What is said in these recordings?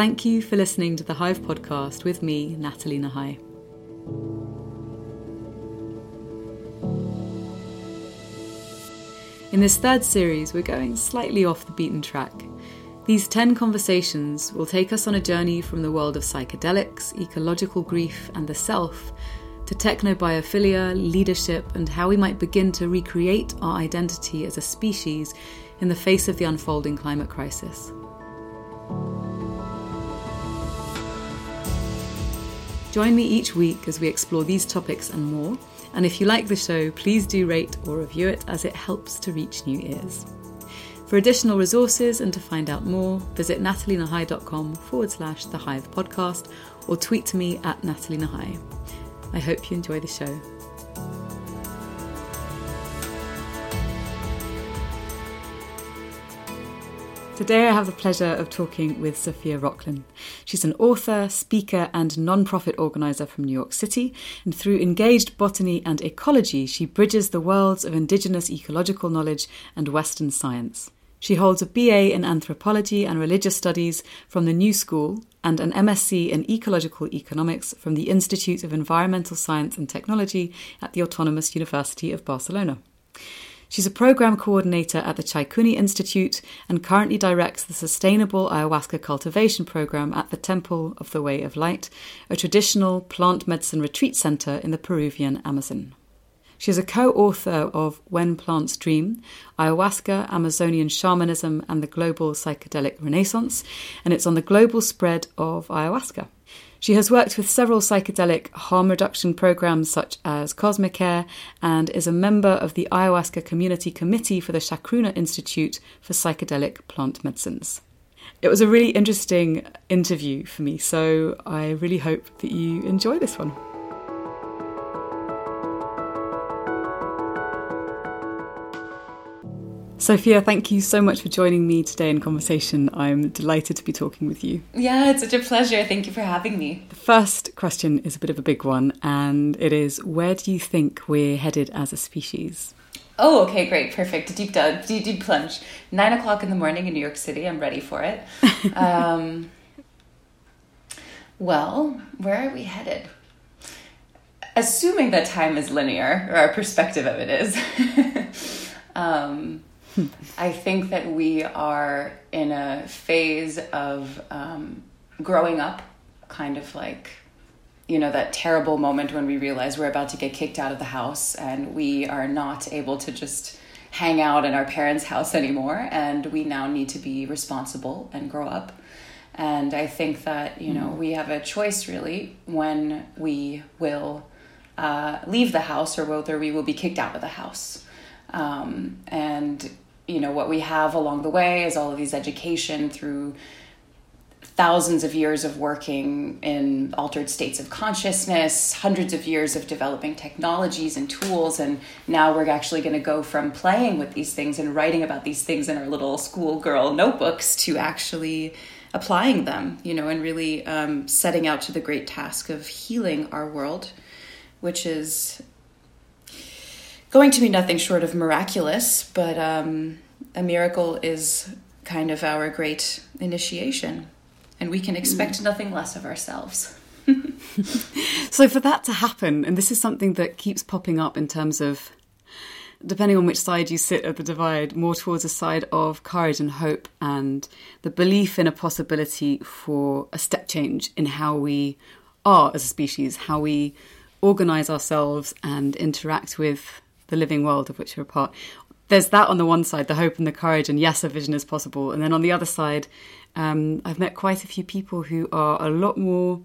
Thank you for listening to the Hive podcast with me, Nathalie Nahai. In this third series, we're going slightly off the beaten track. These 10 conversations will take us on a journey from the world of psychedelics, ecological grief, and the self to technobiophilia, leadership, and how we might begin to recreate our identity as a species in the face of the unfolding climate crisis. Join me each week as we explore these topics and more. And if you like the show, please do rate or review it as it helps to reach new ears. For additional resources and to find out more, visit nathalienahai.com forward slash The Hive podcast or tweet to me at Nathalie Nahai. I hope you enjoy the show. Today I have the pleasure of talking with Sophia Rokhlin. She's an author, speaker, and non-profit organizer from New York City, and through engaged botany and ecology, she bridges the worlds of indigenous ecological knowledge and Western science. She holds a BA in anthropology and religious studies from the New School and an MSc in ecological economics from the Institute of Environmental Science and Technology at the Autonomous University of Barcelona. She's a program coordinator at the Chaikuni Institute and currently directs the Sustainable Ayahuasca Cultivation Program at the Temple of the Way of Light, a traditional plant medicine retreat center in the Peruvian Amazon. She is a co author of When Plants Dream Ayahuasca, Amazonian Shamanism, and the Global Psychedelic Renaissance, and it's on the global spread of ayahuasca. She has worked with several psychedelic harm reduction programs such as Kosmicare and is a member of the Ayahuasca Community Committee for the Chacruna Institute for Psychedelic Plant Medicines. It was a really interesting interview for me, so I really hope that you enjoy this one. Sophia, thank you so much for joining me today in conversation. I'm delighted to be talking with you. Yeah, it's such a pleasure. Thank you for having me. The first question is a bit of a big one, and it is where do you think we're headed as a species? Oh, okay, great, perfect. Deep dive, deep, deep plunge. Nine o'clock in the morning in New York City. I'm ready for it. um, well, where are we headed? Assuming that time is linear, or our perspective of it is. um, I think that we are in a phase of um, growing up, kind of like, you know, that terrible moment when we realize we're about to get kicked out of the house and we are not able to just hang out in our parents' house anymore. And we now need to be responsible and grow up. And I think that, you know, mm. we have a choice really when we will uh, leave the house or whether we will be kicked out of the house. Um, and you know what we have along the way is all of these education through thousands of years of working in altered states of consciousness, hundreds of years of developing technologies and tools, and now we're actually going to go from playing with these things and writing about these things in our little schoolgirl notebooks to actually applying them, you know, and really um, setting out to the great task of healing our world, which is going to be nothing short of miraculous, but um, a miracle is kind of our great initiation, and we can expect mm. nothing less of ourselves. so, for that to happen, and this is something that keeps popping up in terms of depending on which side you sit at the divide, more towards a side of courage and hope and the belief in a possibility for a step change in how we are as a species, how we organize ourselves and interact with the living world of which you're a part. There's that on the one side, the hope and the courage, and yes, a vision is possible. And then on the other side, um, I've met quite a few people who are a lot more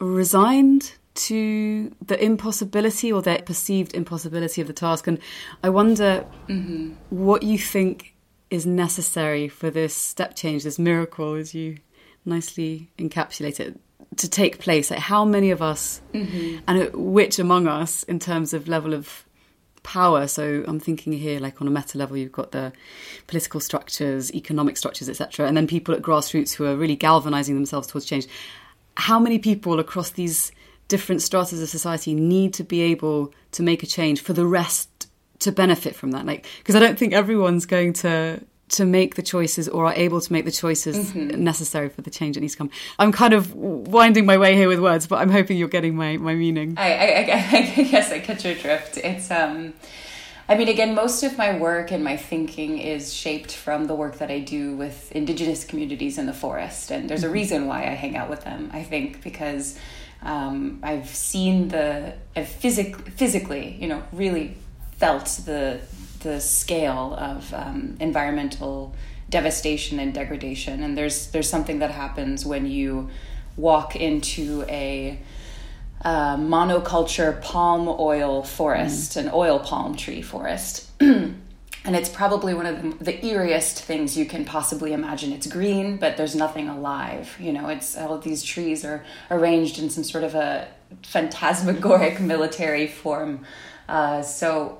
resigned to the impossibility or their perceived impossibility of the task. And I wonder mm-hmm. what you think is necessary for this step change, this miracle, as you nicely encapsulate it, to take place? Like how many of us, mm-hmm. and which among us, in terms of level of power? So I'm thinking here, like on a meta level, you've got the political structures, economic structures, etc., and then people at grassroots who are really galvanizing themselves towards change. How many people across these different stratas of society need to be able to make a change for the rest to benefit from that? Like, because I don't think everyone's going to to make the choices or are able to make the choices mm-hmm. necessary for the change that needs to come. I'm kind of winding my way here with words, but I'm hoping you're getting my, my meaning. I, I, I, guess I catch your drift. It's um, I mean, again, most of my work and my thinking is shaped from the work that I do with indigenous communities in the forest. And there's a mm-hmm. reason why I hang out with them, I think, because um, I've seen the, I've physic- physically, you know, really felt the, the scale of um, environmental devastation and degradation. And there's, there's something that happens when you walk into a uh, monoculture palm oil forest, mm. an oil palm tree forest. and it's probably one of the, the, eeriest things you can possibly imagine. It's green, but there's nothing alive. You know, it's all of these trees are arranged in some sort of a phantasmagoric military form. Uh, so,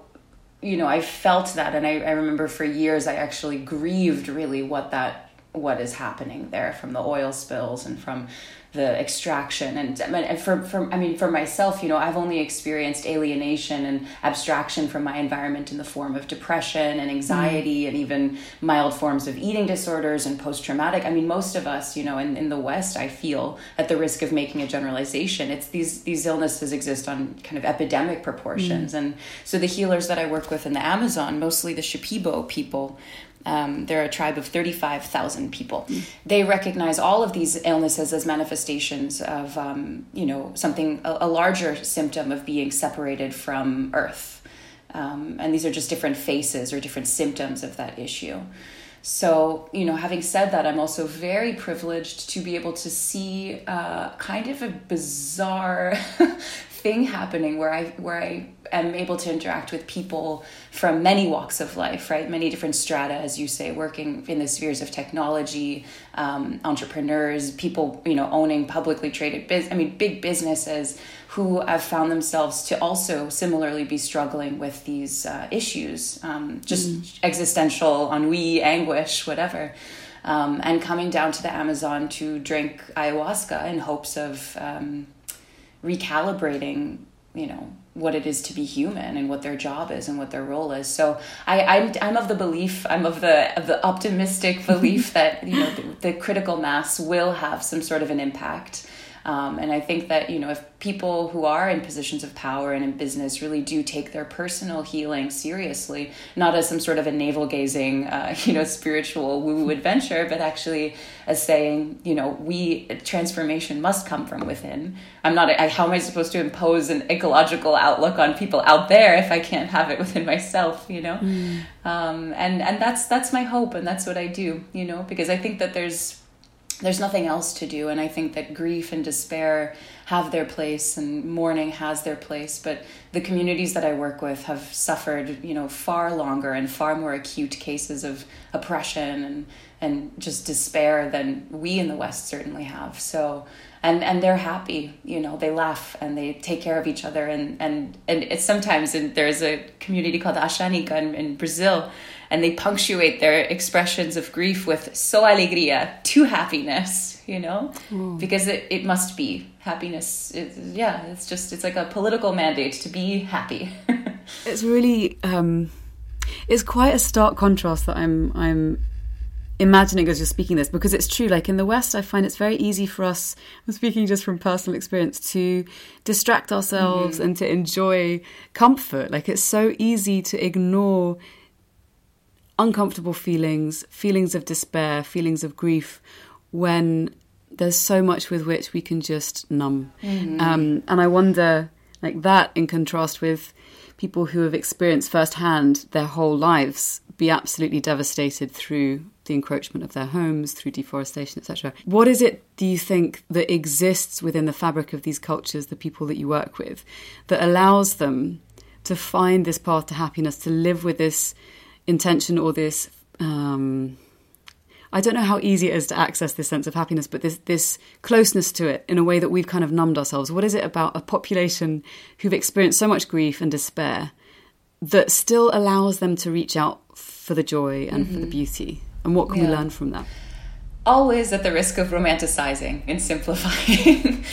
you know, I felt that, and I, I remember for years I actually grieved really what that what is happening there from the oil spills and from the extraction and and for, for I mean for myself you know I've only experienced alienation and abstraction from my environment in the form of depression and anxiety mm. and even mild forms of eating disorders and post traumatic I mean most of us you know in, in the west I feel at the risk of making a generalization it's these these illnesses exist on kind of epidemic proportions mm. and so the healers that I work with in the Amazon mostly the Shipibo people um, they're a tribe of 35,000 people. Mm. They recognize all of these illnesses as manifestations of, um, you know, something, a, a, larger symptom of being separated from Earth. Um, and these are just different faces or different symptoms of that issue. So, you know, having said that, I'm also very privileged to be able to see uh, kind of a bizarre thing happening where I where I am able to interact with people from many walks of life, right? Many different strata, as you say, working in the spheres of technology, um, entrepreneurs, people you know owning publicly traded biz. I mean, big businesses who have found themselves to also similarly be struggling with these uh, issues, um, just mm. existential ennui, anguish, whatever. Um, and coming down to the Amazon to drink ayahuasca in hopes of um, recalibrating you know what it is to be human and what their job is and what their role is. So i i'm, I'm of the belief i'm of the of the optimistic belief that you know the, the critical mass will have some sort of an impact um, and I think that, you know, if people who are in positions of power and in business really do take their personal healing seriously, not as some sort of a navel gazing, uh, you know, spiritual woo woo adventure, but actually as saying, you know, we, transformation must come from within. I'm not, I, how am I supposed to impose an ecological outlook on people out there if I can't have it within myself, you know? Mm. Um, and, and that's, that's my hope and that's what I do, you know, because I think that there's, there's nothing else to do. And i think that grief and despair have their place and mourning has their place. But the communities that i work with have suffered you know far longer and far more acute cases of oppression and and just despair than we in the west certainly have. So and and they're happy you know they laugh and they take care of each other. And and and it's sometimes and there's a community called Ashaninka in, in Brazil and they punctuate their expressions of grief with so alegria to happiness you know? Mm. because it, it must be. Happiness it, yeah it's just it's like a political mandate to be happy. It's really um it's quite a stark contrast that i'm i'm imagining as you're speaking this because it's true like in the west i find it's very easy for us i'm speaking just from personal experience to distract ourselves mm-hmm. and to enjoy comfort like it's so easy to ignore uncomfortable feelings, feelings of despair, feelings of grief, when there's so much with which we can just numb. Mm-hmm. Um, and I wonder, like that, in contrast with people who have experienced firsthand their whole lives be absolutely devastated through the encroachment of their homes, through deforestation, etc. What is it, do you think, that exists within the fabric of these cultures, the people that you work with, that allows them to find this path to happiness, to live with this intention or this um, I don't know how easy it is to access this sense of happiness, but this this closeness to it in a way that we've kind of numbed ourselves. What is it about a population who've experienced so much grief and despair that still allows them to reach out for the joy and mm-hmm. for the mm-hmm. beauty? And what can yeah. we learn from that? Always at the risk of romanticizing and simplifying,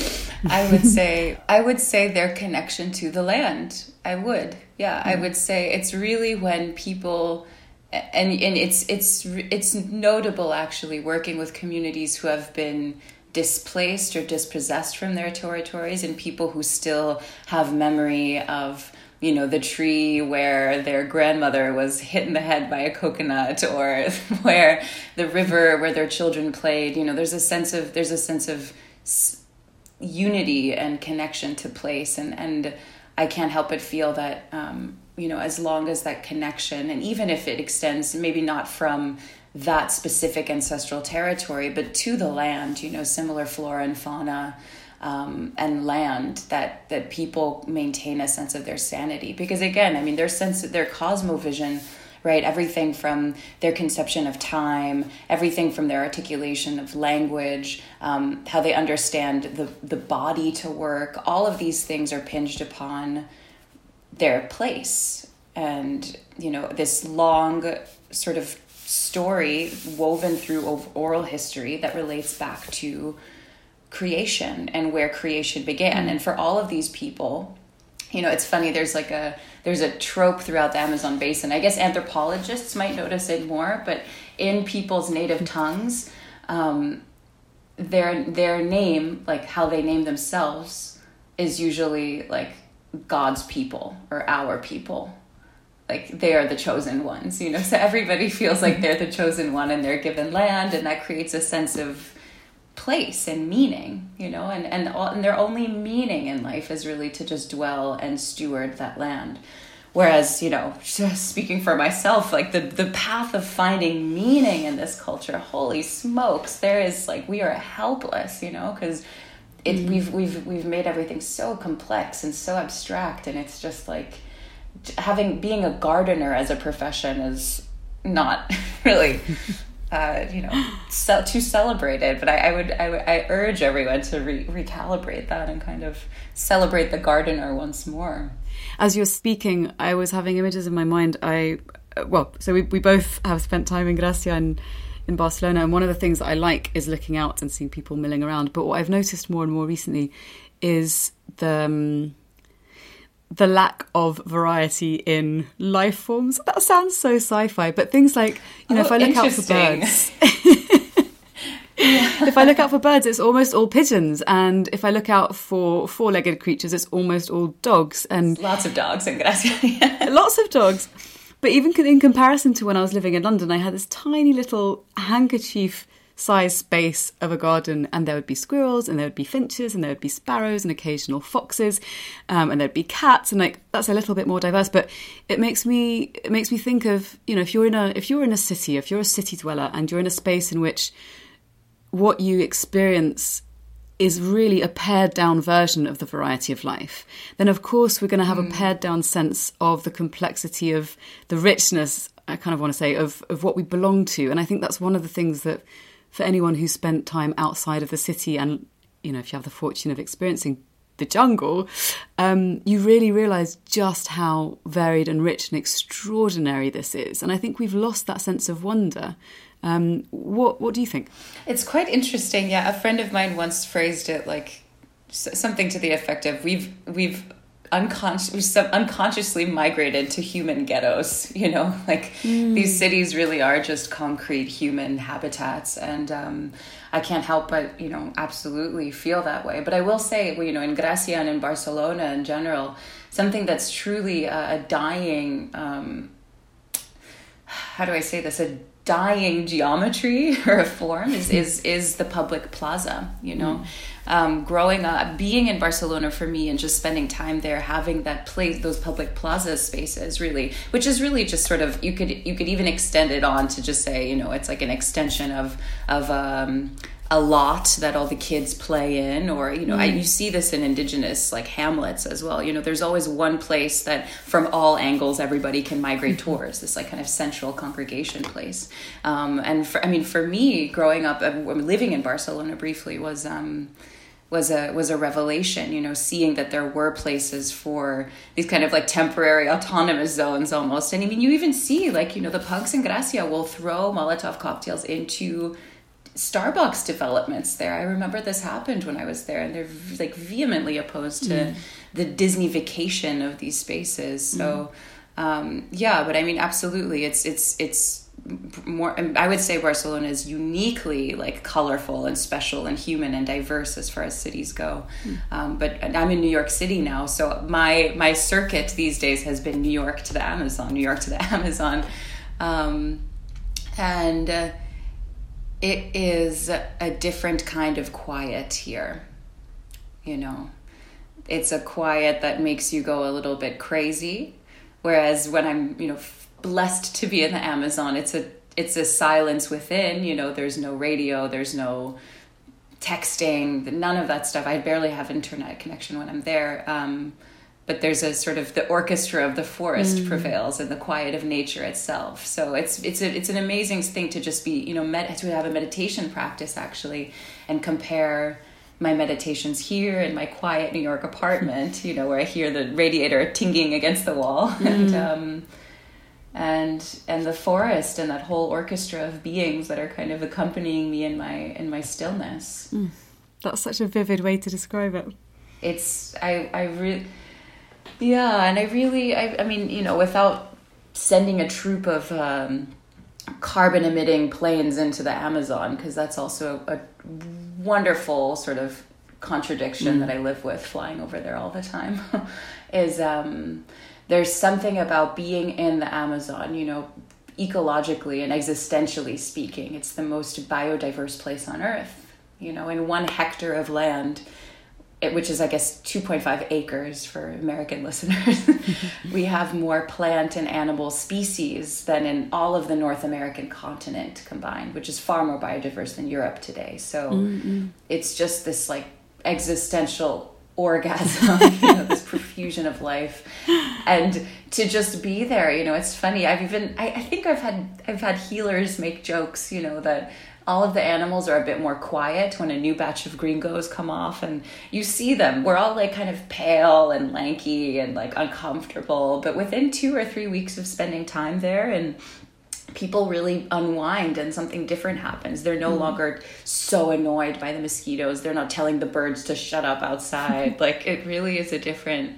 I would say I would say their connection to the land. I would. Yeah, mm. I would say it's really when people and and it's it's it's notable actually working with communities who have been displaced or dispossessed from their territories and people who still have memory of you know the tree where their grandmother was hit in the head by a coconut or where the river where their children played you know there's a sense of there's a sense of unity and connection to place. And and I can't help but feel that um, you know as long as that connection and even if it extends maybe not from that specific ancestral territory but to the land you know similar flora and fauna um, and land that that people maintain a sense of their sanity. Because again i mean their sense of their cosmovision right everything from their conception of time everything from their articulation of language um, how they understand the the body to work all of these things are pinged upon their place. And you know this long sort of story woven through oral history that relates back to creation and where creation began. And for all of these people, you know, it's funny. There's like a there's a trope throughout the Amazon basin. I guess anthropologists might notice it more, but in people's native tongues, um, their their name, like how they name themselves, is usually like God's people or our people. Like they are the chosen ones, you know. So everybody feels like they're the chosen one, and they're given land, and that creates a sense of place and meaning you know and and, all, and their only meaning in life is really to just dwell and steward that land whereas you know just speaking for myself like the the path of finding meaning in this culture holy smokes there is like we are helpless you know because it mm-hmm. we've we've we've made everything so complex and so abstract and it's just like having being a gardener as a profession is not really uh, you know, so, to celebrate it. But I, I would, I, I, urge everyone to re- recalibrate that and kind of celebrate the gardener once more. As you're speaking, I was having images in my mind. I, well, so we, we both have spent time in Gracia and in Barcelona, and one of the things that I like is looking out and seeing people milling around. But what I've noticed more and more recently is the um, the lack of variety in life forms. That sounds so sci-fi, but things like you know, oh, if I look out for oh, birds. if I look out for birds, it's almost all pigeons, and if I look out for four-legged creatures, it's almost all dogs. And lots of dogs in Gracia. lots of dogs. But even in comparison to when I was living in London, I had this tiny little handkerchief size space of a garden, and there would be squirrels, and there would be finches, and there would be sparrows, and occasional foxes, um, and there'd be cats, and like that's a little bit more diverse. But it makes me it makes me think of you know if you're in a if you're in a city, if you're a city dweller, and you're in a space in which what you experience is really a pared down version of the variety of life, then of course we're going to have mm. a pared down sense of the complexity of the richness. I kind of want to say of of what we belong to, and I think that's one of the things that for anyone who spent time outside of the city and, you know, if you have the fortune of experiencing the jungle, um, you really realize just how varied and rich and extraordinary this is. And I think we've lost that sense of wonder. Um, what What do you think? It's quite interesting. Yeah, a friend of mine once phrased it like something to the effect of we've we've unconscious unconsciously migrated to human ghettos you know? Like mm. these cities really are just concrete human habitats and um, i can't help but you know absolutely feel that way. But i will say you know in gracia and in barcelona in general something that's truly a, a dying um, how do i say this? A dying geometry or a form is is is the public plaza you know? Mm um, growing up, being in Barcelona for me and just spending time there, having that place, those public plaza spaces, really, which is really just sort of you could you could even extend it on to just say you know it's like an extension of of um, a lot that all the kids play in or you know mm. I, you see this in indigenous like hamlets as well. You know there's always one place that from all angles everybody can migrate towards this like kind of central congregation place. Um, and for, i mean for me growing up uh, living in barcelona briefly was um, was a was a revelation you know seeing that there were places for these kind of like temporary autonomous zones almost. And i mean you even see like you know the punks in gracia will throw molotov cocktails into starbucks developments there. I remember this happened when i was there and they're like vehemently opposed to mm. the Disneyfication of these spaces. So mm. um, yeah, but I mean, absolutely, it's it's it's more i would say barcelona is uniquely like colorful and special and human and diverse as far as cities go. Mm. um, but i'm in new york city now so my my circuit these days has been new york to the amazon new york to the amazon. Um, and uh, it is a different kind of quiet here you know. It's a quiet that makes you go a little bit crazy whereas when i'm you know blessed to be in the Amazon. It's a it's a silence within. You know, there's no radio, there's no texting, none of that stuff. I barely have internet connection when I'm there. Um, but there's a sort of the orchestra of the forest mm. prevails and the quiet of nature itself. So it's it's a, it's an amazing thing to just be you know med- to have a meditation practice actually and compare my meditations here in my quiet New York apartment. You know where I hear the radiator tinging against the wall mm. and. Um, and and the forest and that whole orchestra of beings that are kind of accompanying me in my in my stillness. Mm. That's such a vivid way to describe it. It's I I really yeah, and I really I I mean you know without sending a troop of um, carbon emitting planes into the Amazon because that's also a, a, wonderful sort of contradiction mm. that I live with flying over there all the time is um there's something about being in the Amazon, you know, ecologically and existentially speaking. It's the most biodiverse place on earth. You know, in one hectare of land, it, which is, I guess, 2.5 acres for American listeners, we have more plant and animal species than in all of the North American continent combined, which is far more biodiverse than Europe today. So mm-hmm. it's just this like existential orgasm, you know, profusion of life, and to just be there. You know, it's funny. I've even I, I think I've had I've had healers make jokes. You know that all of the animals are a bit more quiet when a new batch of gringos come off and you see them we're all like kind of pale and lanky and like uncomfortable but within two or three weeks of spending time there and people really unwind and something different happens. They're no mm. longer so annoyed by the mosquitoes. They're not telling the birds to shut up outside. like it really is a different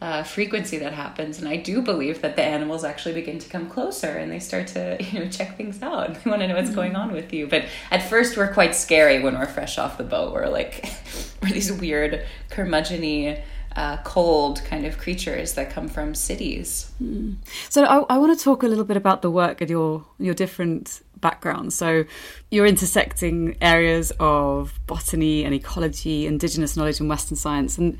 uh, frequency that happens. And I do believe that the animals actually begin to come closer and they start to, you know, check things out. They want to know what's mm. going on with you. But at first, we're quite scary when we're fresh off the boat. We're like, we're these weird curmudgeony uh, cold kind of creatures that come from cities. Mm. So I, I want to talk a little bit about the work and your your different backgrounds. So you're intersecting areas of botany and ecology, indigenous knowledge, and Western science. And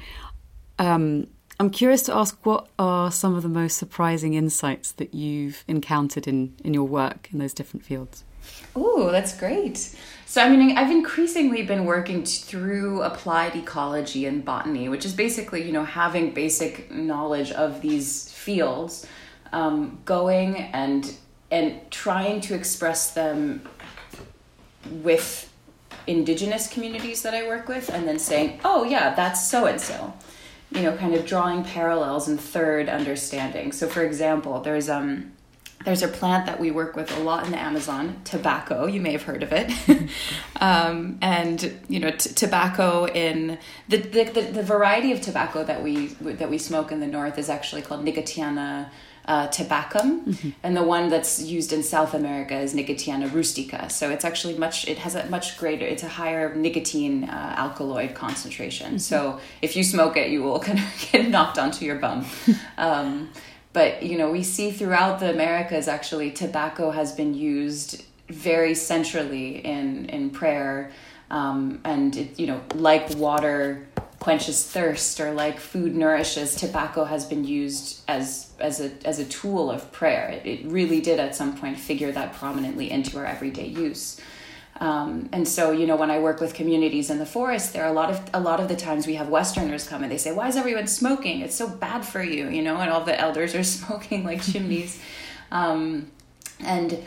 um, I'm curious to ask, what are some of the most surprising insights that you've encountered in in your work in those different fields? Oh, that's great. So, I mean, I've increasingly been working through applied ecology and botany, which is basically, you know, having basic knowledge of these fields, um, going and and trying to express them with indigenous communities that I work with, and then saying, "Oh, yeah, that's so and so," you know, kind of drawing parallels and third understanding. So, for example, there's um there's a plant that we work with a lot in the Amazon, tobacco. You may have heard of it, um, and you know t- tobacco in the, the, the the variety of tobacco that we that we smoke in the north is actually called Nicotiana uh, tabacum, mm-hmm. and the one that's used in South America is Nicotiana rustica. So it's actually much. It has a much greater. It's a higher nicotine uh, alkaloid concentration. Mm-hmm. So if you smoke it, you will kind of get knocked onto your bum. um, but you know we see throughout the americas actually tobacco has been used very centrally in in prayer. Um, and it, you know like water quenches thirst or like food nourishes tobacco has been used as as a as a tool of prayer. It, it really did at some point figure that prominently into our everyday use um, and so, you know, when I work with communities in the forest, there are a lot of a lot of the times we have Westerners come and they say, "Why is everyone smoking? It's so bad for you," you know, and all the elders are smoking like chimneys, um, and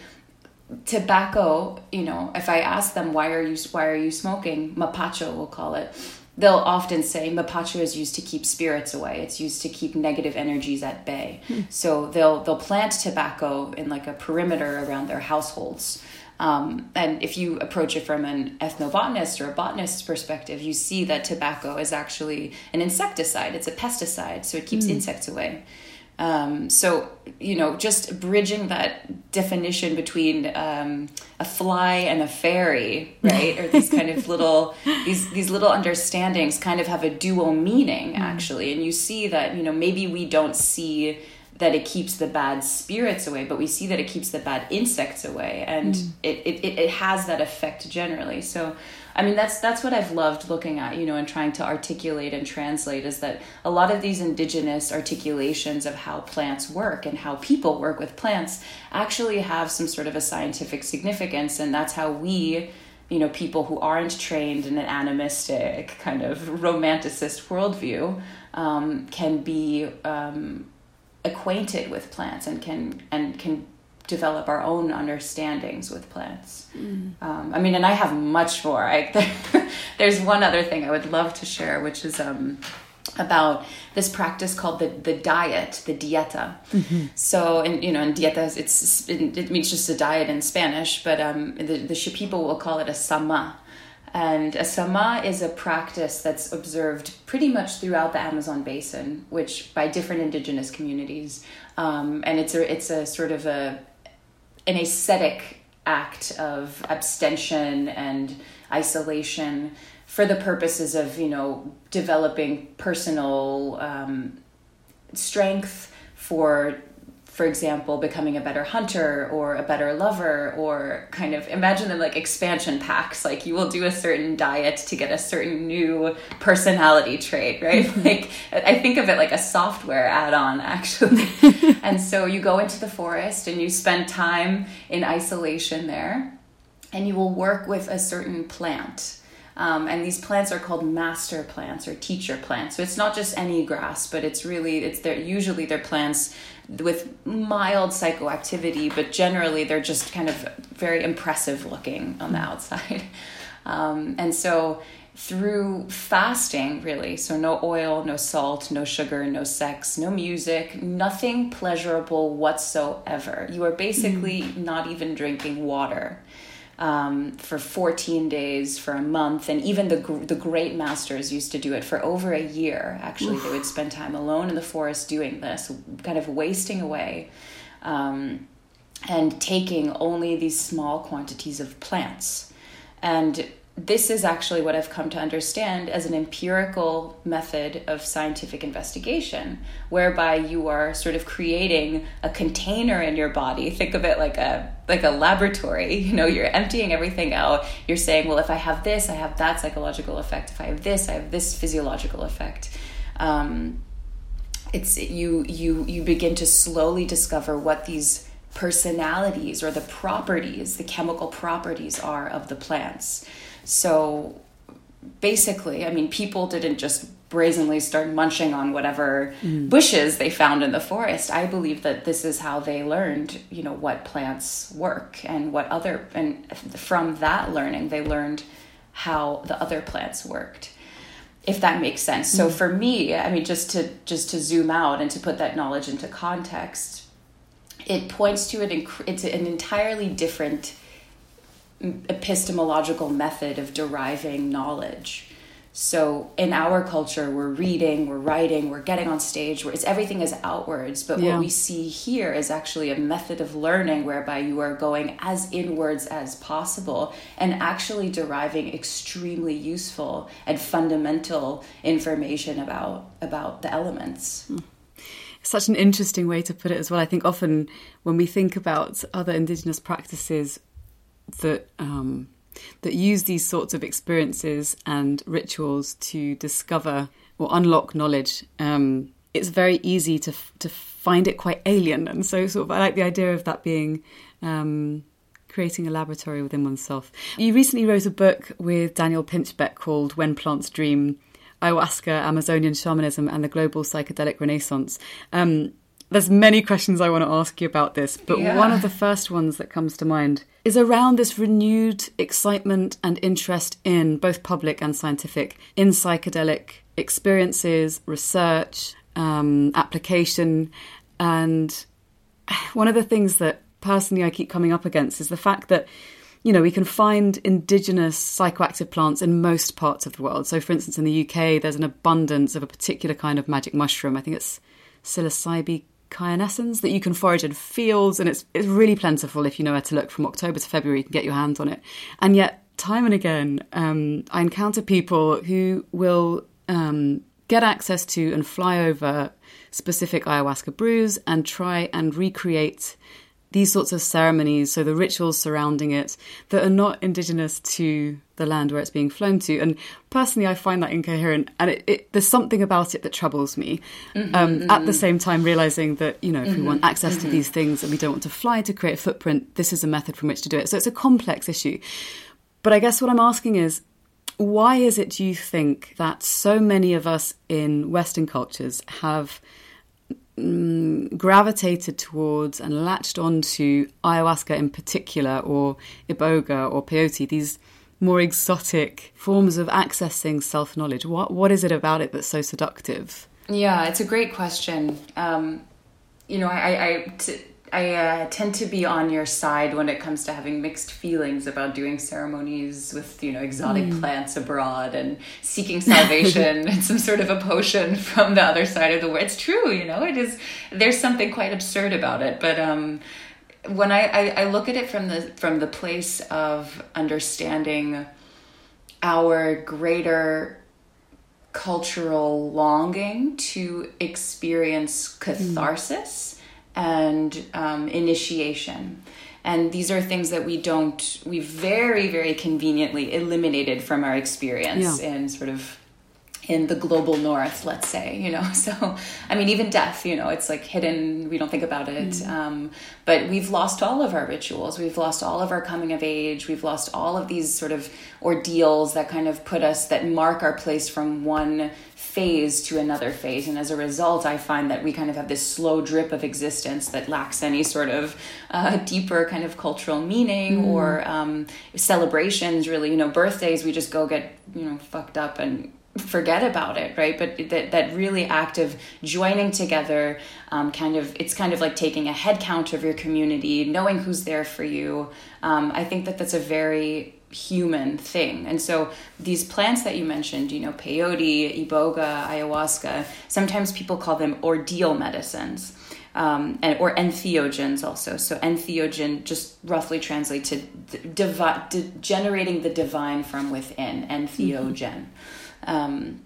tobacco. You know, if I ask them why are you why are you smoking, mapacho we'll call it. They'll often say mapacho is used to keep spirits away. It's used to keep negative energies at bay. Hmm. So they'll they'll plant tobacco in like a perimeter around their households. Um, and if you approach it from an ethnobotanist or a botanist's perspective, you see that tobacco is actually an insecticide. It's a pesticide, so it keeps mm. insects away. Um, so, you know, just bridging that definition between um, a fly and a fairy, right? or these kind of little these these little understandings kind of have a dual meaning mm. actually, and you see that you know maybe we don't see that it keeps the bad spirits away, but we see that it keeps the bad insects away, and mm. it, it, it has that effect generally. So, I mean, that's that's what I've loved looking at, you know, and trying to articulate and translate is that a lot of these indigenous articulations of how plants work and how people work with plants actually have some sort of a scientific significance, and that's how we you know people who aren't trained in an animistic kind of romanticist worldview um, can be um, acquainted with plants and can and can develop our own understandings with plants. Mm. Um, I mean, and I have much more. I, there's one other thing I would love to share, which is um, about this practice called the the diet, the dieta. Mm-hmm. So, and you know, in dieta, it's it means just a diet in Spanish, but um, the the Shipibo will call it a sama. And a sama is a practice that's observed pretty much throughout the Amazon basin, which by different indigenous communities. Um, and it's a it's a sort of a an ascetic act of abstention and isolation for the purposes of you know developing personal um, strength for for example, becoming a better hunter or a better lover, or kind of imagine them like expansion packs. Like you will do a certain diet to get a certain new personality trait, right? Mm-hmm. like I think of it like a software add on, actually. and so you go into the forest and you spend time in isolation there, and you will work with a certain plant. Um, and these plants are called master plants or teacher plants. So it's not just any grass, but it's really it's they're usually they're plants with mild psychoactivity, but generally they're just kind of very impressive looking on the outside. Um, and so through fasting, really, so no oil, no salt, no sugar, no sex, no music, nothing pleasurable whatsoever. You are basically mm. not even drinking water um, for 14 days, for a month, and even the the great masters used to do it for over a year. Actually, Oof. they would spend time alone in the forest doing this, kind of wasting away, um, and taking only these small quantities of plants. And this is actually what I've come to understand as an empirical method of scientific investigation, whereby you are sort of creating a container in your body. Think of it like a like a laboratory. You know, you're emptying everything out. You're saying, well, if I have this, I have that psychological effect. If I have this, I have this physiological effect. Um, it's you you you begin to slowly discover what these personalities or the properties, the chemical properties are of the plants. So basically, I mean, people didn't just brazenly start munching on whatever mm. bushes they found in the forest. I believe that this is how they learned, you know, what plants work and what other and from that learning they learned how the other plants worked. If that makes sense. Mm. So for me, I mean just to just to zoom out and to put that knowledge into context, it points to an it's an entirely different epistemological method of deriving knowledge. So in our culture, we're reading, we're writing, we're getting on stage. Where it's everything is outwards, but yeah. what we see here is actually a method of learning whereby you are going as inwards as possible and actually deriving extremely useful and fundamental information about about the elements. Hmm. Such an interesting way to put it as well. I think often when we think about other indigenous practices, that um, that use these sorts of experiences and rituals to discover or unlock knowledge. Um, it's very easy to to find it quite alien, and so sort of I like the idea of that being. Um, creating a laboratory within oneself. You recently wrote a book with Daniel Pinchbeck called When Plants Dream Ayahuasca, Amazonian Shamanism, and the Global Psychedelic Renaissance. Um, there's many questions I want to ask you about this, but yeah. one of the first ones that comes to mind is around this renewed excitement and interest in both public and scientific in psychedelic experiences, research, um, application, and one of the things that personally I keep coming up against is the fact that you know, we can find indigenous psychoactive plants in most parts of the world. So, for instance, in the UK, there's an abundance of a particular kind of magic mushroom. I think it's psilocybe cyanescens that you can forage in fields, and it's it's really plentiful if you know where to look. From October to February, you can get your hands on it, and yet time and again, um, I encounter people who will um, get access to and fly over specific ayahuasca brews and try and recreate these sorts of ceremonies, so the rituals surrounding it, that are not indigenous to the land where it's being flown to. And personally, I find that incoherent, and it, it, there's something about it that troubles me. Mm-hmm, um, mm-hmm. At the same time, realizing that you know, if mm-hmm, we want access to mm-hmm. these things and we don't want to fly to create a footprint, this is a method from which to do it. So it's a complex issue. But I guess what I'm asking is, why is it, do you think, that so many of us in Western cultures have mm, gravitated towards and latched onto ayahuasca in particular, or iboga or peyote, these more exotic forms of accessing self knowledge? What, what is it about it that's so seductive? Yeah, it's a great question. Um, you know, I, I uh, tend to be on your side when it comes to having mixed feelings about doing ceremonies with you know exotic mm. plants abroad and seeking salvation and some sort of a potion from the other side of the world. It's true, you know, it is. There's something quite absurd about it, but um, when I, I, I look at it from the from the place of understanding our greater cultural longing to experience mm. catharsis. Mm and um, initiation. And these are things that we don't, we very, very conveniently eliminated from our experience yeah. in sort of in the global north, let's say, you know. So, I mean, even death, you know, it's like hidden, we don't think about it. Mm. Um, but we've lost all of our rituals. We've lost all of our coming of age. We've lost all of these sort of ordeals that kind of put us, that mark our place from one phase to another phase. And as a result, I find that we kind of have this slow drip of existence that lacks any sort of uh, deeper kind of cultural meaning mm. or um, celebrations, really. You know, birthdays, we just go get, you know, fucked up and forget about it right but that, that really active joining together um, kind of it's kind of like taking a head count of your community knowing who's there for you um, i think that that's a very human thing. And so these plants that you mentioned, you know, peyote, iboga, ayahuasca, sometimes people call them ordeal medicines. Um, and, or entheogens also. So entheogen just roughly translates to divi- de- generating the divine from within, entheogen. Mm-hmm. Um,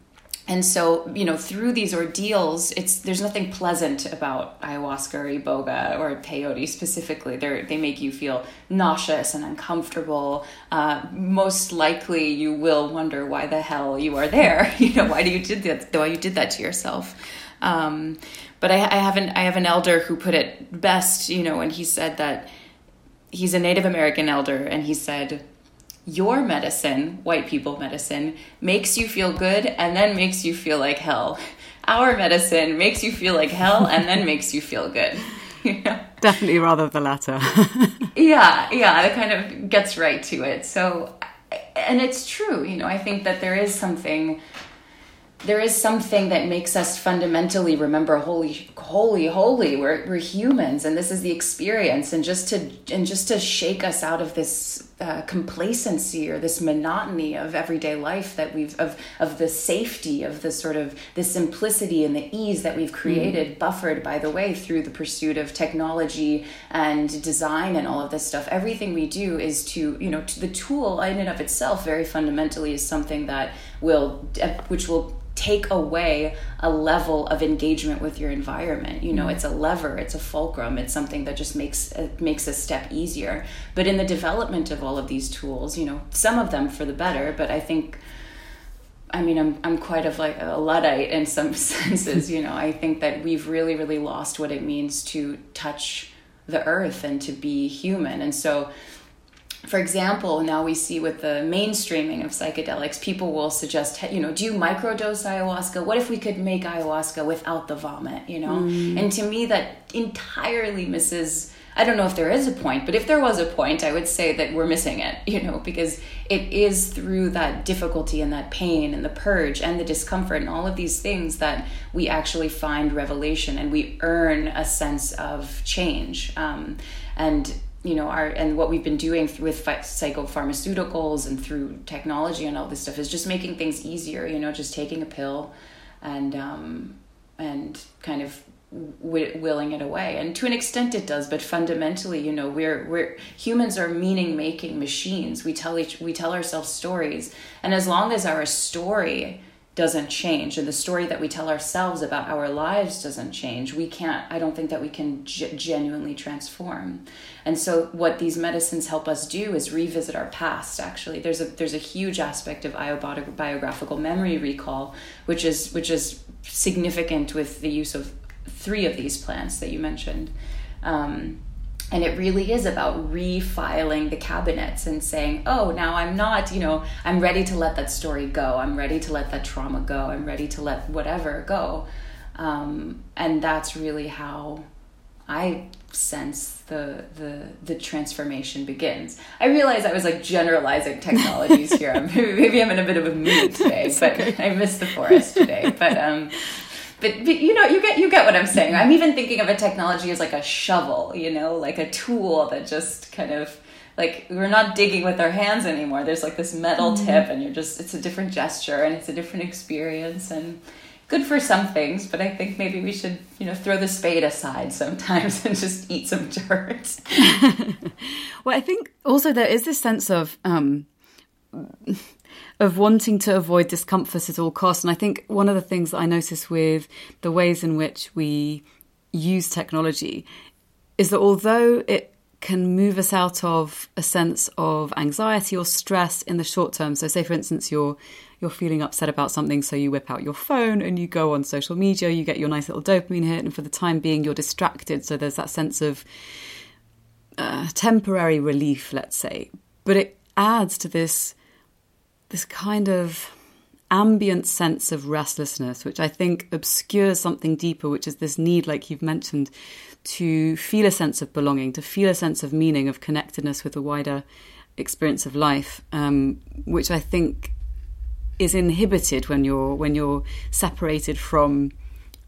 and so you know through these ordeals it's there's nothing pleasant about ayahuasca or iboga or peyote specifically. They they make you feel nauseous and uncomfortable. Uh, most likely you will wonder why the hell you are there. You know why do you did that why you did that to yourself? Um, but I, I have an I have an elder who put it best you know when he said that he's a Native American elder and he said your medicine, white people medicine, makes you feel good and then makes you feel like hell. Our medicine makes you feel like hell and then makes you feel good. You know? Definitely rather the latter. yeah, yeah, that kind of gets right to it. So, and it's true, you know, I think that there is something there is something that makes us fundamentally remember holy holy holy we're, we're humans and this is the experience and just to and just to shake us out of this uh, complacency or this monotony of everyday life that we've of of the safety of the sort of the simplicity and the ease that we've created mm. buffered by the way through the pursuit of technology and design and all of this stuff everything we do is to you know to the tool in and of itself very fundamentally is something that will uh, which will take away a level of engagement with your environment you know mm. it's a lever it's a fulcrum it's something that just makes it makes a step easier but in the development of all of these tools you know some of them for the better but i think I mean, I'm I'm quite of like a luddite in some senses, you know. I think that we've really, really lost what it means to touch the earth and to be human. And so for example, now we see with the mainstreaming of psychedelics, people will suggest, you know, do you microdose ayahuasca? What if we could make ayahuasca without the vomit, you know? Mm. And to me, that entirely misses. I don't know if there is a point, but if there was a point, I would say that we're missing it, you know, because it is through that difficulty and that pain and the purge and the discomfort and all of these things that we actually find revelation and we earn a sense of change. Um, and you know our and what we've been doing with psychopharmaceuticals and through technology and all this stuff is just making things easier you know just taking a pill and um and kind of w- willing it away. And to an extent it does but fundamentally you know we're we're humans are meaning making machines. We tell each we tell ourselves stories. And as long as our story doesn't change and the story that we tell ourselves about our lives doesn't change we can't i don't think that we can g- genuinely transform and so what these medicines help us do is revisit our past actually there's a there's a huge aspect of biographical memory recall which is which is significant with the use of three of these plants that you mentioned. Um, and it really is about refiling the cabinets and saying, oh, now I'm not, you know, I'm ready to let that story go. I'm ready to let that trauma go. I'm ready to let whatever go. Um, and that's really how I sense the the the transformation begins. I realize I was like generalizing technologies here. Maybe I'm in a bit of a mood today, but okay. I missed the forest today. But um, but, but you know you get you get what i'm saying. I'm even thinking of a technology as like a shovel you know like a tool that just kind of like we're not digging with our hands anymore. There's like this metal mm-hmm. tip and you're just it's a different gesture and it's a different experience and good for some things but i think maybe we should you know throw the spade aside sometimes and just eat some dirt. Well i think also there is this sense of um of wanting to avoid discomfort at all costs. And I think one of the things that I notice with the ways in which we use technology is that although it can move us out of a sense of anxiety or stress in the short term. So say for instance you're you're feeling upset about something so you whip out your phone and you go on social media, you get your nice little dopamine hit and for the time being you're distracted so there's that sense of uh, temporary relief let's say. But it adds to this this kind of ambient sense of restlessness, which I think obscures something deeper, which is this need, like you've mentioned, to feel a sense of belonging, to feel a sense of meaning, of connectedness with a wider experience of life, um, which I think is inhibited when you're when you're separated from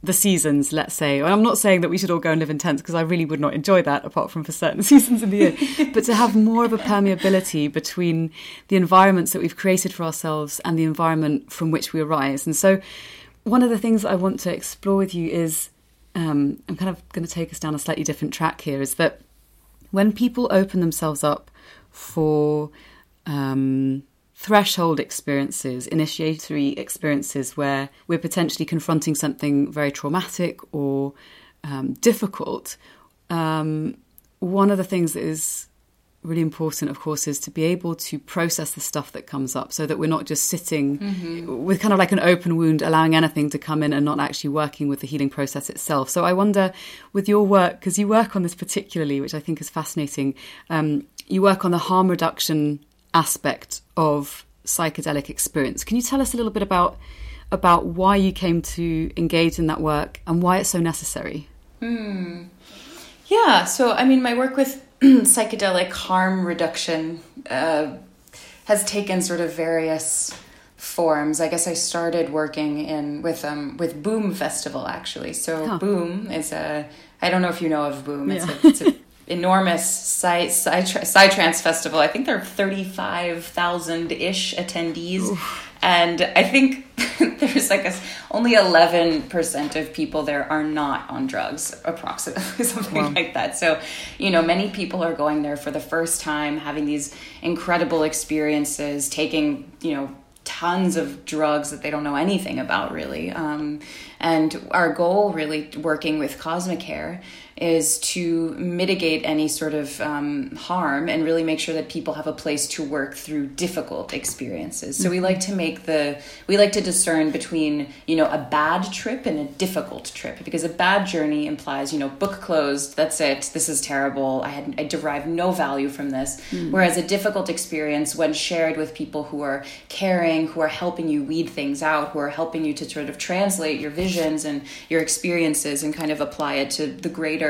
the seasons, let's say. And I'm not saying that we should all go and live in tents because I really would not enjoy that apart from for certain seasons in the year. but to have more of a permeability between the environments that we've created for ourselves and the environment from which we arise. And so one of the things I want to explore with you is um, I'm kind of going to take us down a slightly different track here is that when people open themselves up for um, threshold experiences, initiatory experiences where we're potentially confronting something very traumatic or um, difficult, um, one of the things that is really important, of course, is to be able to process the stuff that comes up so that we're not just sitting mm-hmm. with kind of like an open wound, allowing anything to come in and not actually working with the healing process itself. So I wonder, with your work, because you work on this particularly, which I think is fascinating, um, you work on the harm reduction aspect of psychedelic experience. Can you tell us a little bit about about why you came to engage in that work and why it's so necessary? Hmm. Yeah, so I mean, my work with psychedelic harm reduction uh, has taken sort of various forms. I guess I started working in with um with Boom Festival actually. So huh. Boom is a I don't know if you know of Boom. It's yeah. a, it's a enormous side psytrance festival. I think there are thirty five thousand ish attendees, Oof. and I think there's like a, only eleven percent of people there are not on drugs, approximately something wow. like that. So, you know, many people are going there for the first time, having these incredible experiences, taking you know tons of drugs that they don't know anything about really. Um, and our goal, really, working with Kosmicare, is to mitigate any sort of um, harm and really make sure that people have a place to work through difficult experiences. So mm-hmm. we like to make the we like to discern between you know a bad trip and a difficult trip because a bad journey implies you know book closed, that's it, this is terrible. I had I derive no value from this. Mm-hmm. Whereas a difficult experience, when shared with people who are caring, who are helping you weed things out, who are helping you to sort of translate your visions and your experiences and kind of apply it to the greater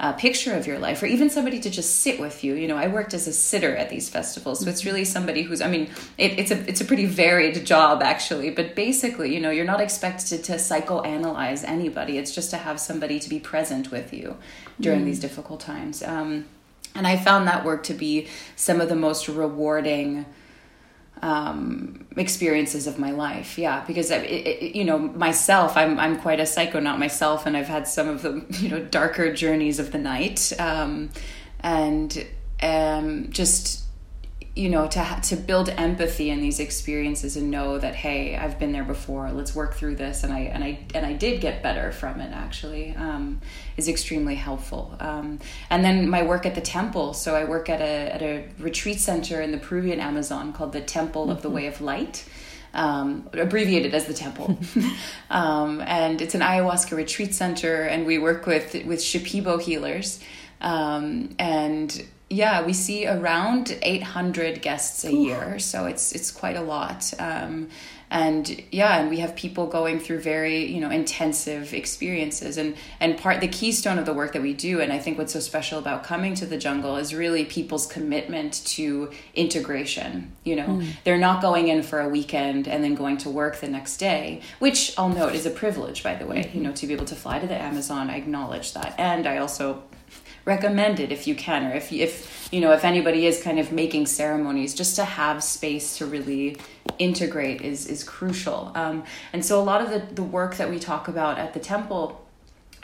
uh, picture of your life, or even somebody to just sit with you. You know, I worked as a sitter at these festivals, so it's really somebody who's. I mean, it, it's a it's a pretty varied job actually, but basically, you know, you're not expected to psychoanalyze anybody. It's just to have somebody to be present with you during mm. these difficult times. Um, and I found that work to be some of the most rewarding um, experiences of my life. Yeah, because it, it, you know myself, I'm I'm quite a psychonaut myself, and I've had some of the you know darker journeys of the night, um, and um, just you know to to build empathy in these experiences and know that hey I've been there before let's work through this and I and I and I did get better from it actually um, is extremely helpful um, and then my work at the temple so I work at a at a retreat center in the Peruvian Amazon called the Temple mm-hmm. of the mm-hmm. Way of Light um, abbreviated as the temple. um, and it's an ayahuasca retreat center, and we work with with Shipibo healers. Um, and yeah, we see around 800 guests a Ooh. year, so it's it's quite a lot. Um, and yeah, and we have people going through very you know intensive experiences, and and part the keystone of the work that we do, and I think what's so special about coming to the jungle is really people's commitment to integration. You know, mm. they're not going in for a weekend and then going to work the next day, which I'll note is a privilege, by the way. Mm-hmm. You know, to be able to fly to the Amazon, I acknowledge that, and I also recommend it if you can or if if you know if anybody is kind of making ceremonies just to have space to really integrate is is crucial. Um, and so a lot of the, the work that we talk about at the temple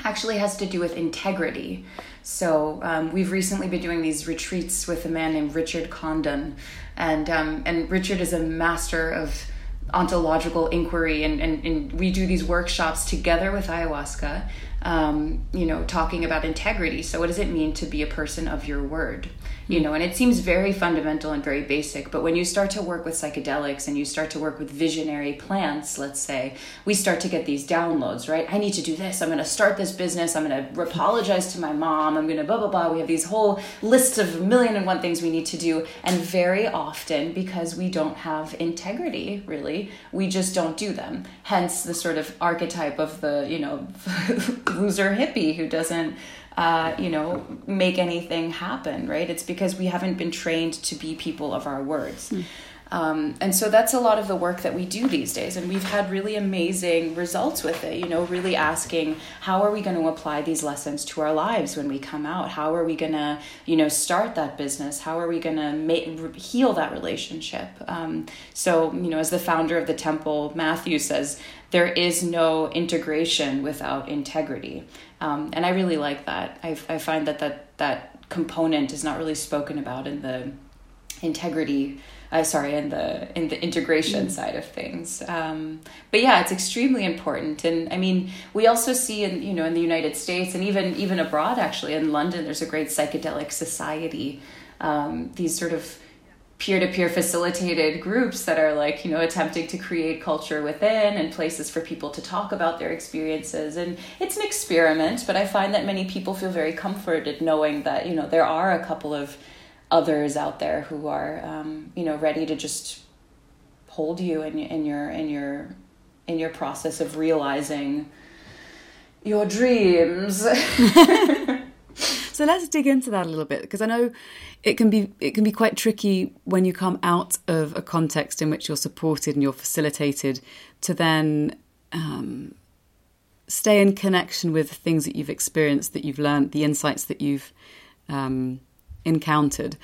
actually has to do with integrity. So um, we've recently been doing these retreats with a man named richard condon and um, and richard is a master of ontological inquiry and, and, and we do these workshops together with ayahuasca um, you know, talking about integrity. So, what does it mean to be a person of your word? You know, and it seems very fundamental and very basic, but when you start to work with psychedelics and you start to work with visionary plants, let's say, we start to get these downloads, right? I need to do this. I'm going to start this business. I'm going to apologize to my mom. I'm going to blah, blah, blah. We have these whole lists of a million and one things we need to do. And very often, because we don't have integrity, really, we just don't do them. Hence the sort of archetype of the, you know, loser hippie who doesn't uh, you know make anything happen right it's because we haven't been trained to be people of our words mm. Um, and so that's a lot of the work that we do these days. And we've had really amazing results with it, you know, really asking how are we going to apply these lessons to our lives when we come out? How are we going to, you know, start that business? How are we going to make, heal that relationship? Um, so, you know, as the founder of the temple, Matthew says, there is no integration without integrity. Um, and I really like that. I, I find that, that that component is not really spoken about in the integrity uh, sorry in the in the integration mm. side of things um, but yeah it's extremely important and i mean we also see in you know in the united states and even even abroad actually in london there's a great psychedelic society um, these sort of peer-to-peer facilitated groups that are like you know attempting to create culture within and places for people to talk about their experiences. And it's an experiment but i find that many people feel very comforted knowing that you know there are a couple of others out there who are um, you know ready to just hold you in, in your in your in your process of realizing your dreams so let's dig into that a little bit because i know it can be it can be quite tricky when you come out of a context in which you're supported and you're facilitated to then um, stay in connection with things that you've experienced that you've learned the insights that you've um, encountered,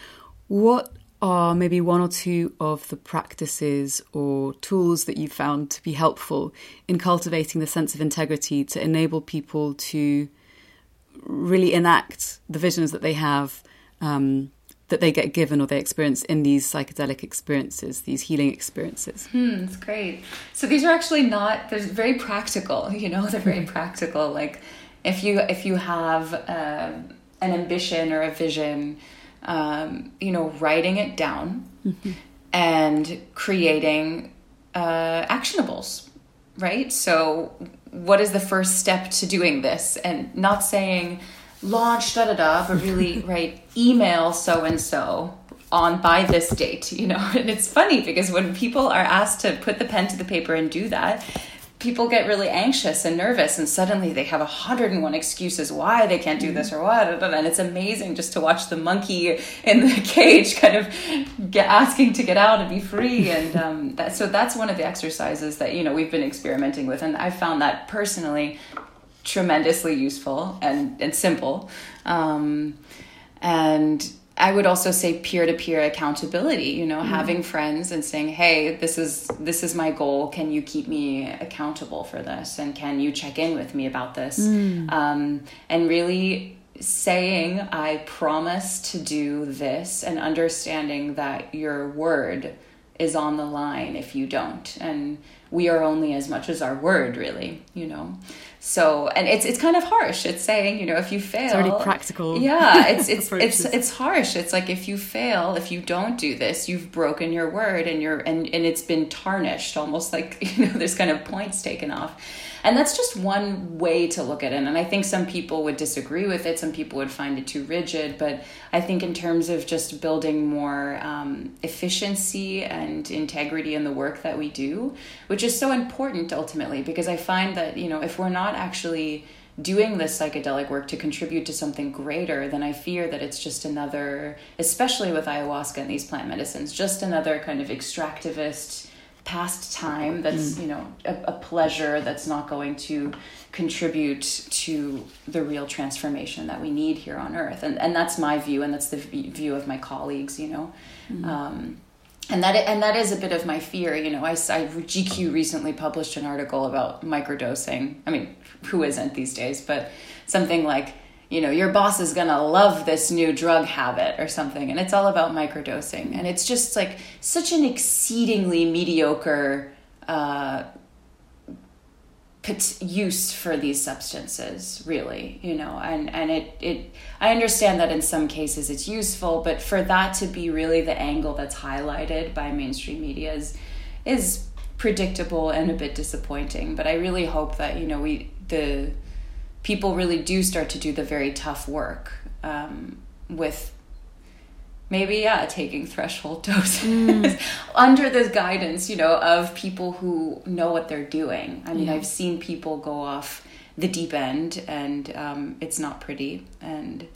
what are maybe one or two of the practices or tools that you found to be helpful in cultivating the sense of integrity to enable people to really enact the visions that they have um, that they get given or they experience in these psychedelic experiences, these healing experiences. Hmm, that's great. So these are actually not. They're very practical. You know, they're very practical. Like if you if you have. Uh, an ambition or a vision, um, you know, writing it down mm-hmm. and creating uh, actionables, right? So, what is the first step to doing this? And not saying launch da da da, but really, right, email so and so on by this date, you know. And it's funny because when people are asked to put the pen to the paper and do that, people get really anxious and nervous and suddenly they have 101 excuses why they can't do this or what and it's amazing just to watch the monkey in the cage kind of get asking to get out and be free and um, that, so that's one of the exercises that you know we've been experimenting with and i found that personally tremendously useful and, and simple. Um, and I would also say peer-to-peer accountability, you know, mm. having friends and saying, "Hey, this is this is my goal. Can you keep me accountable for this? And can you check in with me about this?" Mm. Um, and really saying, "I promise to do this," and understanding that your word is on the line if you don't, and we are only as much as our word, really, you know so and it's it's kind of harsh. It's saying you know if you fail it's already practical yeah it's it's it's it's harsh. It's like if you fail if you don't do this you've broken your word and you're and and it's been tarnished almost like you know there's kind of points taken off. And that's just one way to look at it. And I think some people would disagree with it, some people would find it too rigid. But I think, in terms of just building more um, efficiency and integrity in the work that we do, which is so important ultimately, because I find that, you know, if we're not actually doing this psychedelic work to contribute to something greater, then I fear that it's just another, especially with ayahuasca and these plant medicines, just another kind of extractivist pastime that's mm. you know a, a, pleasure that's not going to contribute to the real transformation that we need here on earth and and that's my view and that's the view of my colleagues you know mm. um, and that and that is a bit of my fear you know I, I gq recently published an article about microdosing i mean who isn't these days but something like you know, your boss is going to love this new drug habit or something. And it's all about microdosing. And it's just like such an exceedingly mediocre uh, use for these substances really you know and and it it i understand that in some cases it's useful but for that to be really the angle that's highlighted by mainstream media is is predictable and a bit disappointing but i really hope that you know we the people really do start to do the very tough work um, with maybe yeah taking threshold doses mm. under the guidance you know of people who know what they're doing i mean yeah. i've seen people go off the deep end and um, it's not pretty and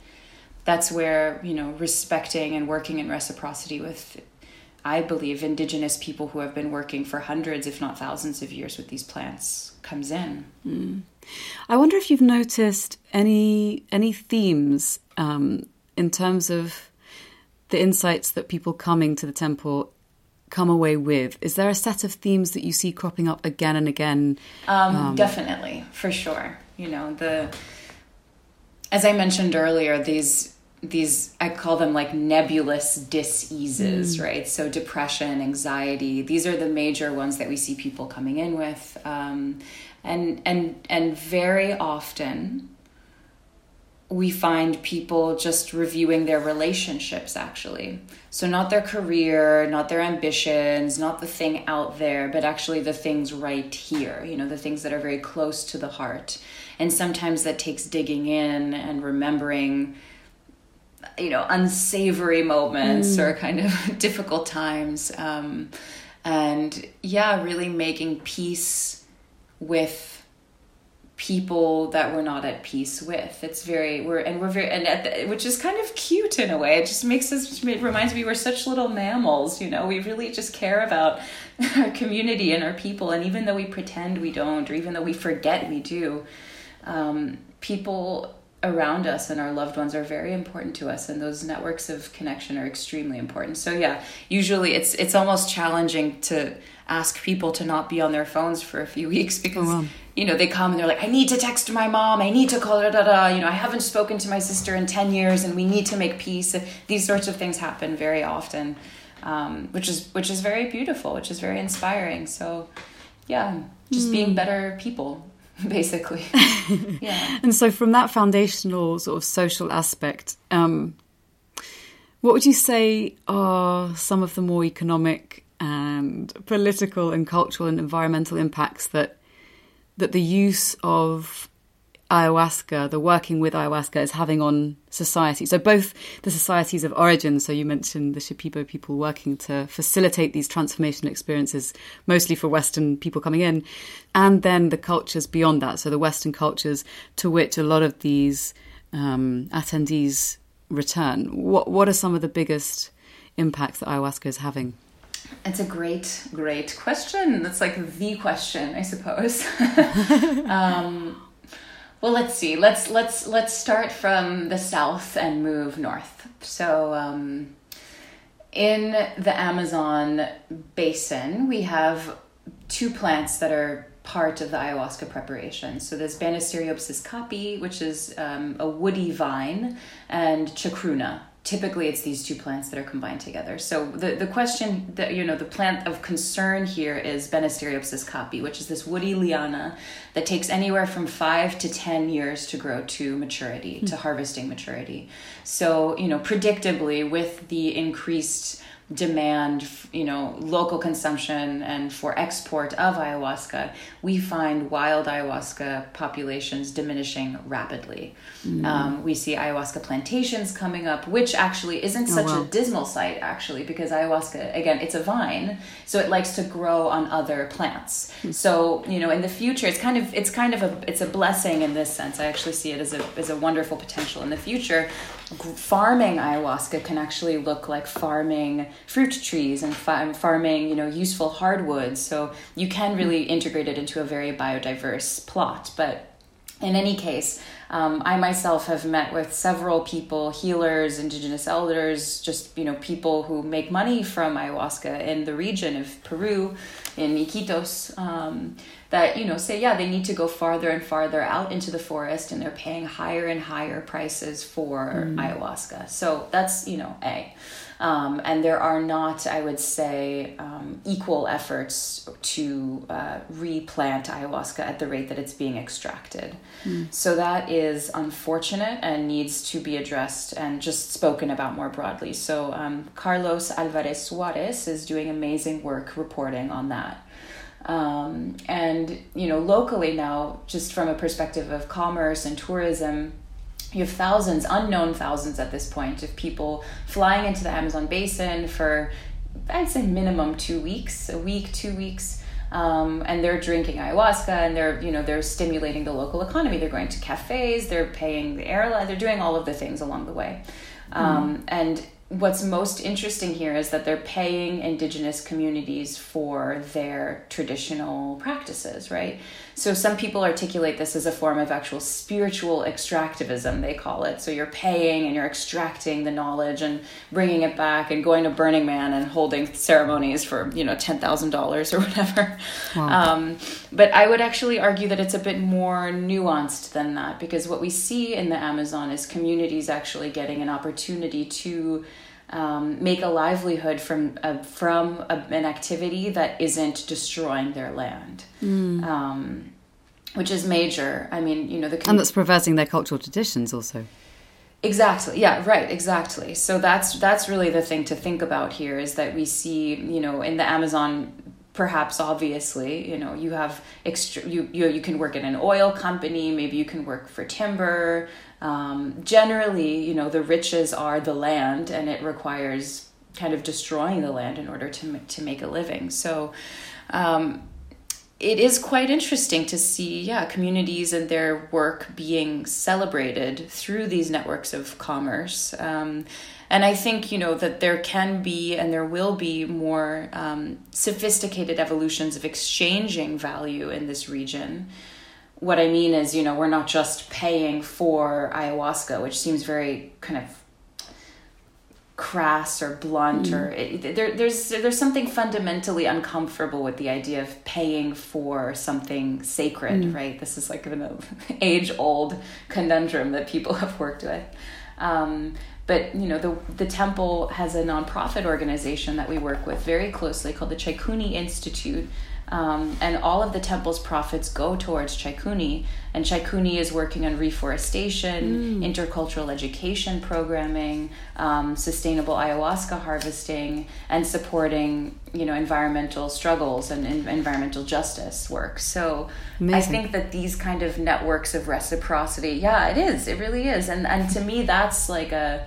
that's where you know respecting and working in reciprocity with i believe indigenous people who have been working for hundreds if not thousands of years with these plants comes in mm. I wonder if you've noticed any any themes um, in terms of the insights that people coming to the temple come away with. Is there a set of themes that you see cropping up again and again? Um, um, definitely, for sure. You know the as I mentioned earlier, these these I call them like nebulous diseases, mm. right? So depression, anxiety, these are the major ones that we see people coming in with. Um, and and and very often we find people just reviewing their relationships actually. So not their career not their ambitions not the thing out there but actually the things right here you know the things that are very close to the heart. And sometimes that takes digging in and remembering you know unsavory moments mm. or kind of difficult times. Um, and yeah really making peace with people that we're not at peace with. It's very we're and we're very and at the, which is kind of cute in a way. It just makes us it reminds me we're such little mammals you know? We really just care about our community and our people. And even though we pretend we don't or even though we forget we do um, people around us and our loved ones are very important to us and those networks of connection are extremely important so yeah usually it's it's almost challenging to ask people to not be on their phones for a few weeks because oh, wow. you know they come and they're like i need to text my mom i need to call her da da you know i haven't spoken to my sister in 10 years and we need to make peace these sorts of things happen very often um, which is which is very beautiful which is very inspiring so yeah just mm. being hmm. better people basically. Yeah. And so from that foundational sort of social aspect um, what would you say are some of the more economic and political and cultural and environmental impacts that that the use of ayahuasca, the working with ayahuasca, is having on society. So both the societies of origin. So you mentioned the Shipibo people working to facilitate these transformational experiences, mostly for Western people coming in, and then the cultures beyond that. So the Western cultures to which a lot of these um, attendees return. What what are some of the biggest impacts that ayahuasca is having? It's a great, great question. That's like the question, I suppose. um, Well, let's see. Let's let's let's start from the south and move north. So, um, in the Amazon basin, we have two plants that are part of the ayahuasca preparation. So there's Banisteriopsis caapi, which is um, a woody vine, and chacruna, typically it's these two plants that are combined together. So the, the question that, you know, the plant of concern here is Banisteriopsis caapi, which is this woody liana that takes anywhere from five to 10 years to grow to maturity, mm-hmm. to harvesting maturity. So, you know, predictably with the increased demand, you know, local consumption and for export of ayahuasca, we find wild ayahuasca populations diminishing rapidly. Mm. Um, we see ayahuasca plantations coming up, which actually isn't oh, such wow. a dismal sight, actually, because ayahuasca, again, it's a vine, so it likes to grow on other plants. Mm. So, you know, in the future, it's kind of it's kind of a it's a blessing in this sense. I actually see it as a as a wonderful potential in the future farming ayahuasca can actually look like farming fruit trees and farming you know useful hardwoods. So you can really integrate it into a very biodiverse plot. But in any case um, i myself have met with several people healers indigenous elders just you know people who make money from ayahuasca in the region of peru in iquitos um, that you know say yeah they need to go farther and farther out into the forest and they're paying higher and higher prices for mm. ayahuasca. So that's you know a. Um, and there are not i would say um, equal efforts to uh, replant ayahuasca at the rate that it's being extracted. Mm. so that is unfortunate and needs to be addressed and just spoken about more broadly. So um, carlos alvarez suarez is doing amazing work reporting on that um, and you know, locally now, just from a perspective of commerce and tourism, you have thousands, unknown thousands at this point, of people flying into the Amazon basin for, I'd say, minimum two weeks, a week, two weeks. Um, and they're drinking ayahuasca and they're you know they're stimulating the local economy they're going to cafes they're paying the airline they're doing all of the things along the way um, mm. and what's most interesting here is that they're paying indigenous communities for their traditional practices, right? So some people articulate this as a form of actual spiritual extractivism, they call it. So you're paying and you're extracting the knowledge and bringing it back and going to Burning Man and holding ceremonies for, you know, $10,000 or whatever. Wow. Um, but I would actually argue that it's a bit more nuanced than that because what we see in the Amazon is communities actually getting an opportunity to um, make a livelihood from a, from a, an activity that isn't destroying their land, mm. um, which is major. I mean, you know, the and that's perverting their cultural traditions also. Exactly. Yeah. Right. Exactly. So that's that's really the thing to think about here is that we see, you know, in the Amazon perhaps obviously you know you have extra you, you you can work in an oil company maybe you can work for timber um, generally, you know, the riches are the land, and it requires kind of destroying the land in order to to make a living. So. Um, it is quite interesting to see, yeah, communities and their work being celebrated through these networks of commerce. Um, and I think, you know, that there can be and there will be more um, sophisticated evolutions of exchanging value in this region what I mean is, you know, we're not just paying for ayahuasca, which seems very kind of crass or blunt mm. or it, there, there's there's something fundamentally uncomfortable with the idea of paying for something sacred mm. right this is like an age old conundrum that people have worked with um, but you know the the temple has a nonprofit organization that we work with very closely called the Chaikuni Institute um, and all of the temple's profits go towards Chaikuni. And Chaikuni is working on reforestation, mm. intercultural education programming, um, sustainable ayahuasca harvesting, and supporting you know environmental struggles and, and environmental justice work. So Amazing. I think that these kind of networks of reciprocity, yeah, it is. It really is. And and to me, that's like a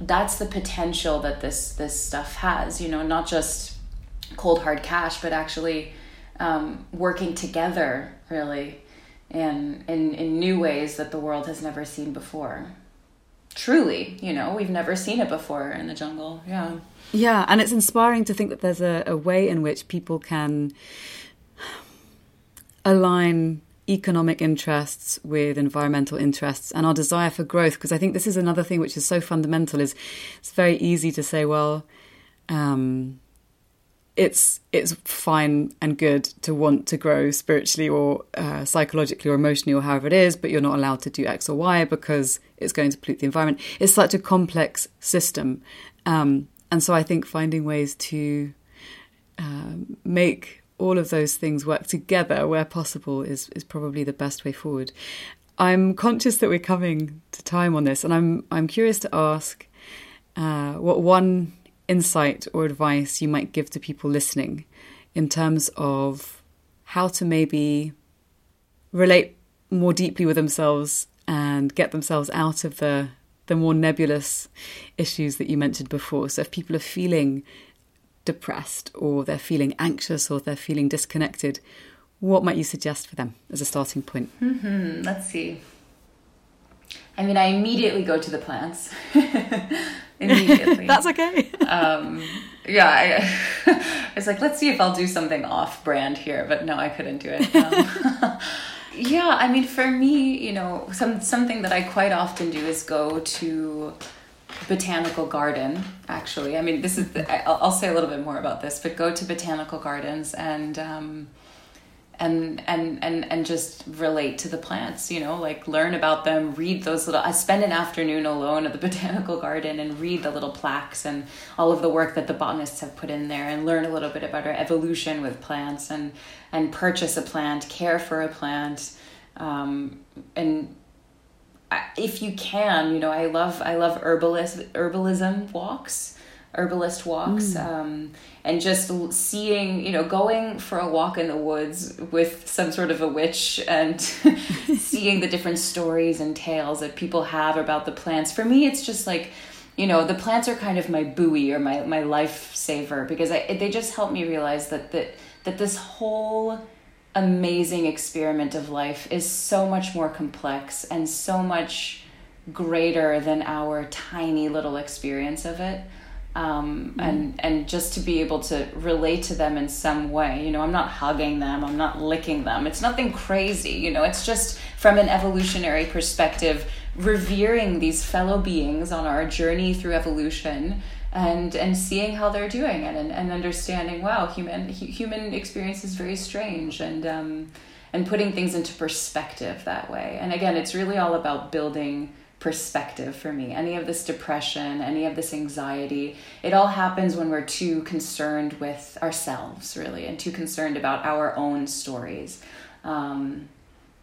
that's the potential that this this stuff has. You know, not just cold hard cash, but actually um, working together really in, in in new ways that the world has never seen before. Truly you know we've never seen it before in the jungle yeah. Yeah and it's inspiring to think that there's a, a way in which people can align economic interests with environmental interests and our desire for growth because i think this is another thing which is so fundamental is it's very easy to say well um, it's it's fine and good to want to grow spiritually or uh, psychologically or emotionally or however it is, but you're not allowed to do X or Y because it's going to pollute the environment. It's such a complex system, um, and so I think finding ways to uh, make all of those things work together where possible is is probably the best way forward. I'm conscious that we're coming to time on this, and I'm I'm curious to ask uh, what one insight or advice you might give to people listening in terms of how to maybe relate more deeply with themselves and get themselves out of the the more nebulous issues that you mentioned before. So if people are feeling depressed or they're feeling anxious or they're feeling disconnected, what might you suggest for them as a starting point? Mm-hmm. Let's see. I mean, I immediately go to the plants. immediately. That's okay. Um, yeah, I, was like, let's see if I'll do something off brand here, but no, I couldn't do it. Um, yeah, I mean, for me, you know, some something that I quite often do is go to botanical garden actually i mean this is the, I'll, I'll, say a little bit more about this but go to botanical gardens and um, and and and and just relate to the plants you know like learn about them read those little i spend an afternoon alone at the botanical garden and read the little plaques and all of the work that the botanists have put in there and learn a little bit about our evolution with plants and and purchase a plant care for a plant um, and if you can you know i love i love herbalist herbalism walks herbalist walks mm. um, and just seeing you know going for a walk in the woods with some sort of a witch and seeing the different stories and tales that people have about the plants for me it's just like you know the plants are kind of my buoy or my, my lifesaver because I, they just help me realize that that that this whole amazing experiment of life is so much more complex and so much greater than our tiny little experience of it um, mm-hmm. and and just to be able to relate to them in some way. You know, I'm not hugging them, I'm not licking them. It's nothing crazy. You know, it's just from an evolutionary perspective, revering these fellow beings on our journey through evolution. And, and seeing how they're doing it and, and understanding wow human human experience is very strange and um, and putting things into perspective that way and again it's really all about building perspective for me. Any of this depression, any of this anxiety, it all happens when we're too concerned with ourselves, really, and too concerned about our own stories. Um,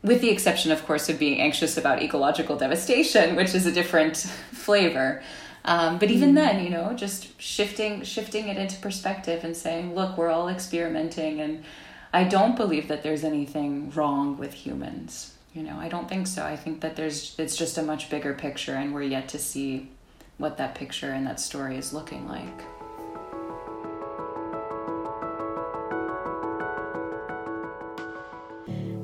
with the exception, of course, of being anxious about ecological devastation, which is a different flavor. Um, but even mm. then, you know, just shifting shifting it into perspective and saying, look, we're all experimenting, and I don't believe that there's anything wrong with humans. You know, I don't think so. I think that there's it's just a much bigger picture and we're yet to see what that picture and that story is looking like.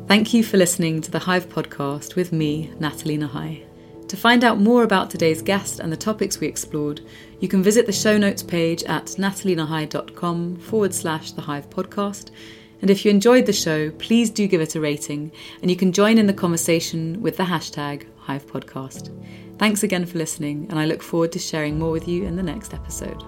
Thank you for listening to the Hive podcast with me, Nathalie Nahai. To find out more about today's guest and the topics we explored, you can visit the show notes page at nathalienahai.com forward slash the Hive podcast and if you enjoyed the show, please do give it a rating, and you can join in the conversation with the hashtag HivePodcast. Thanks again for listening, and I look forward to sharing more with you in the next episode.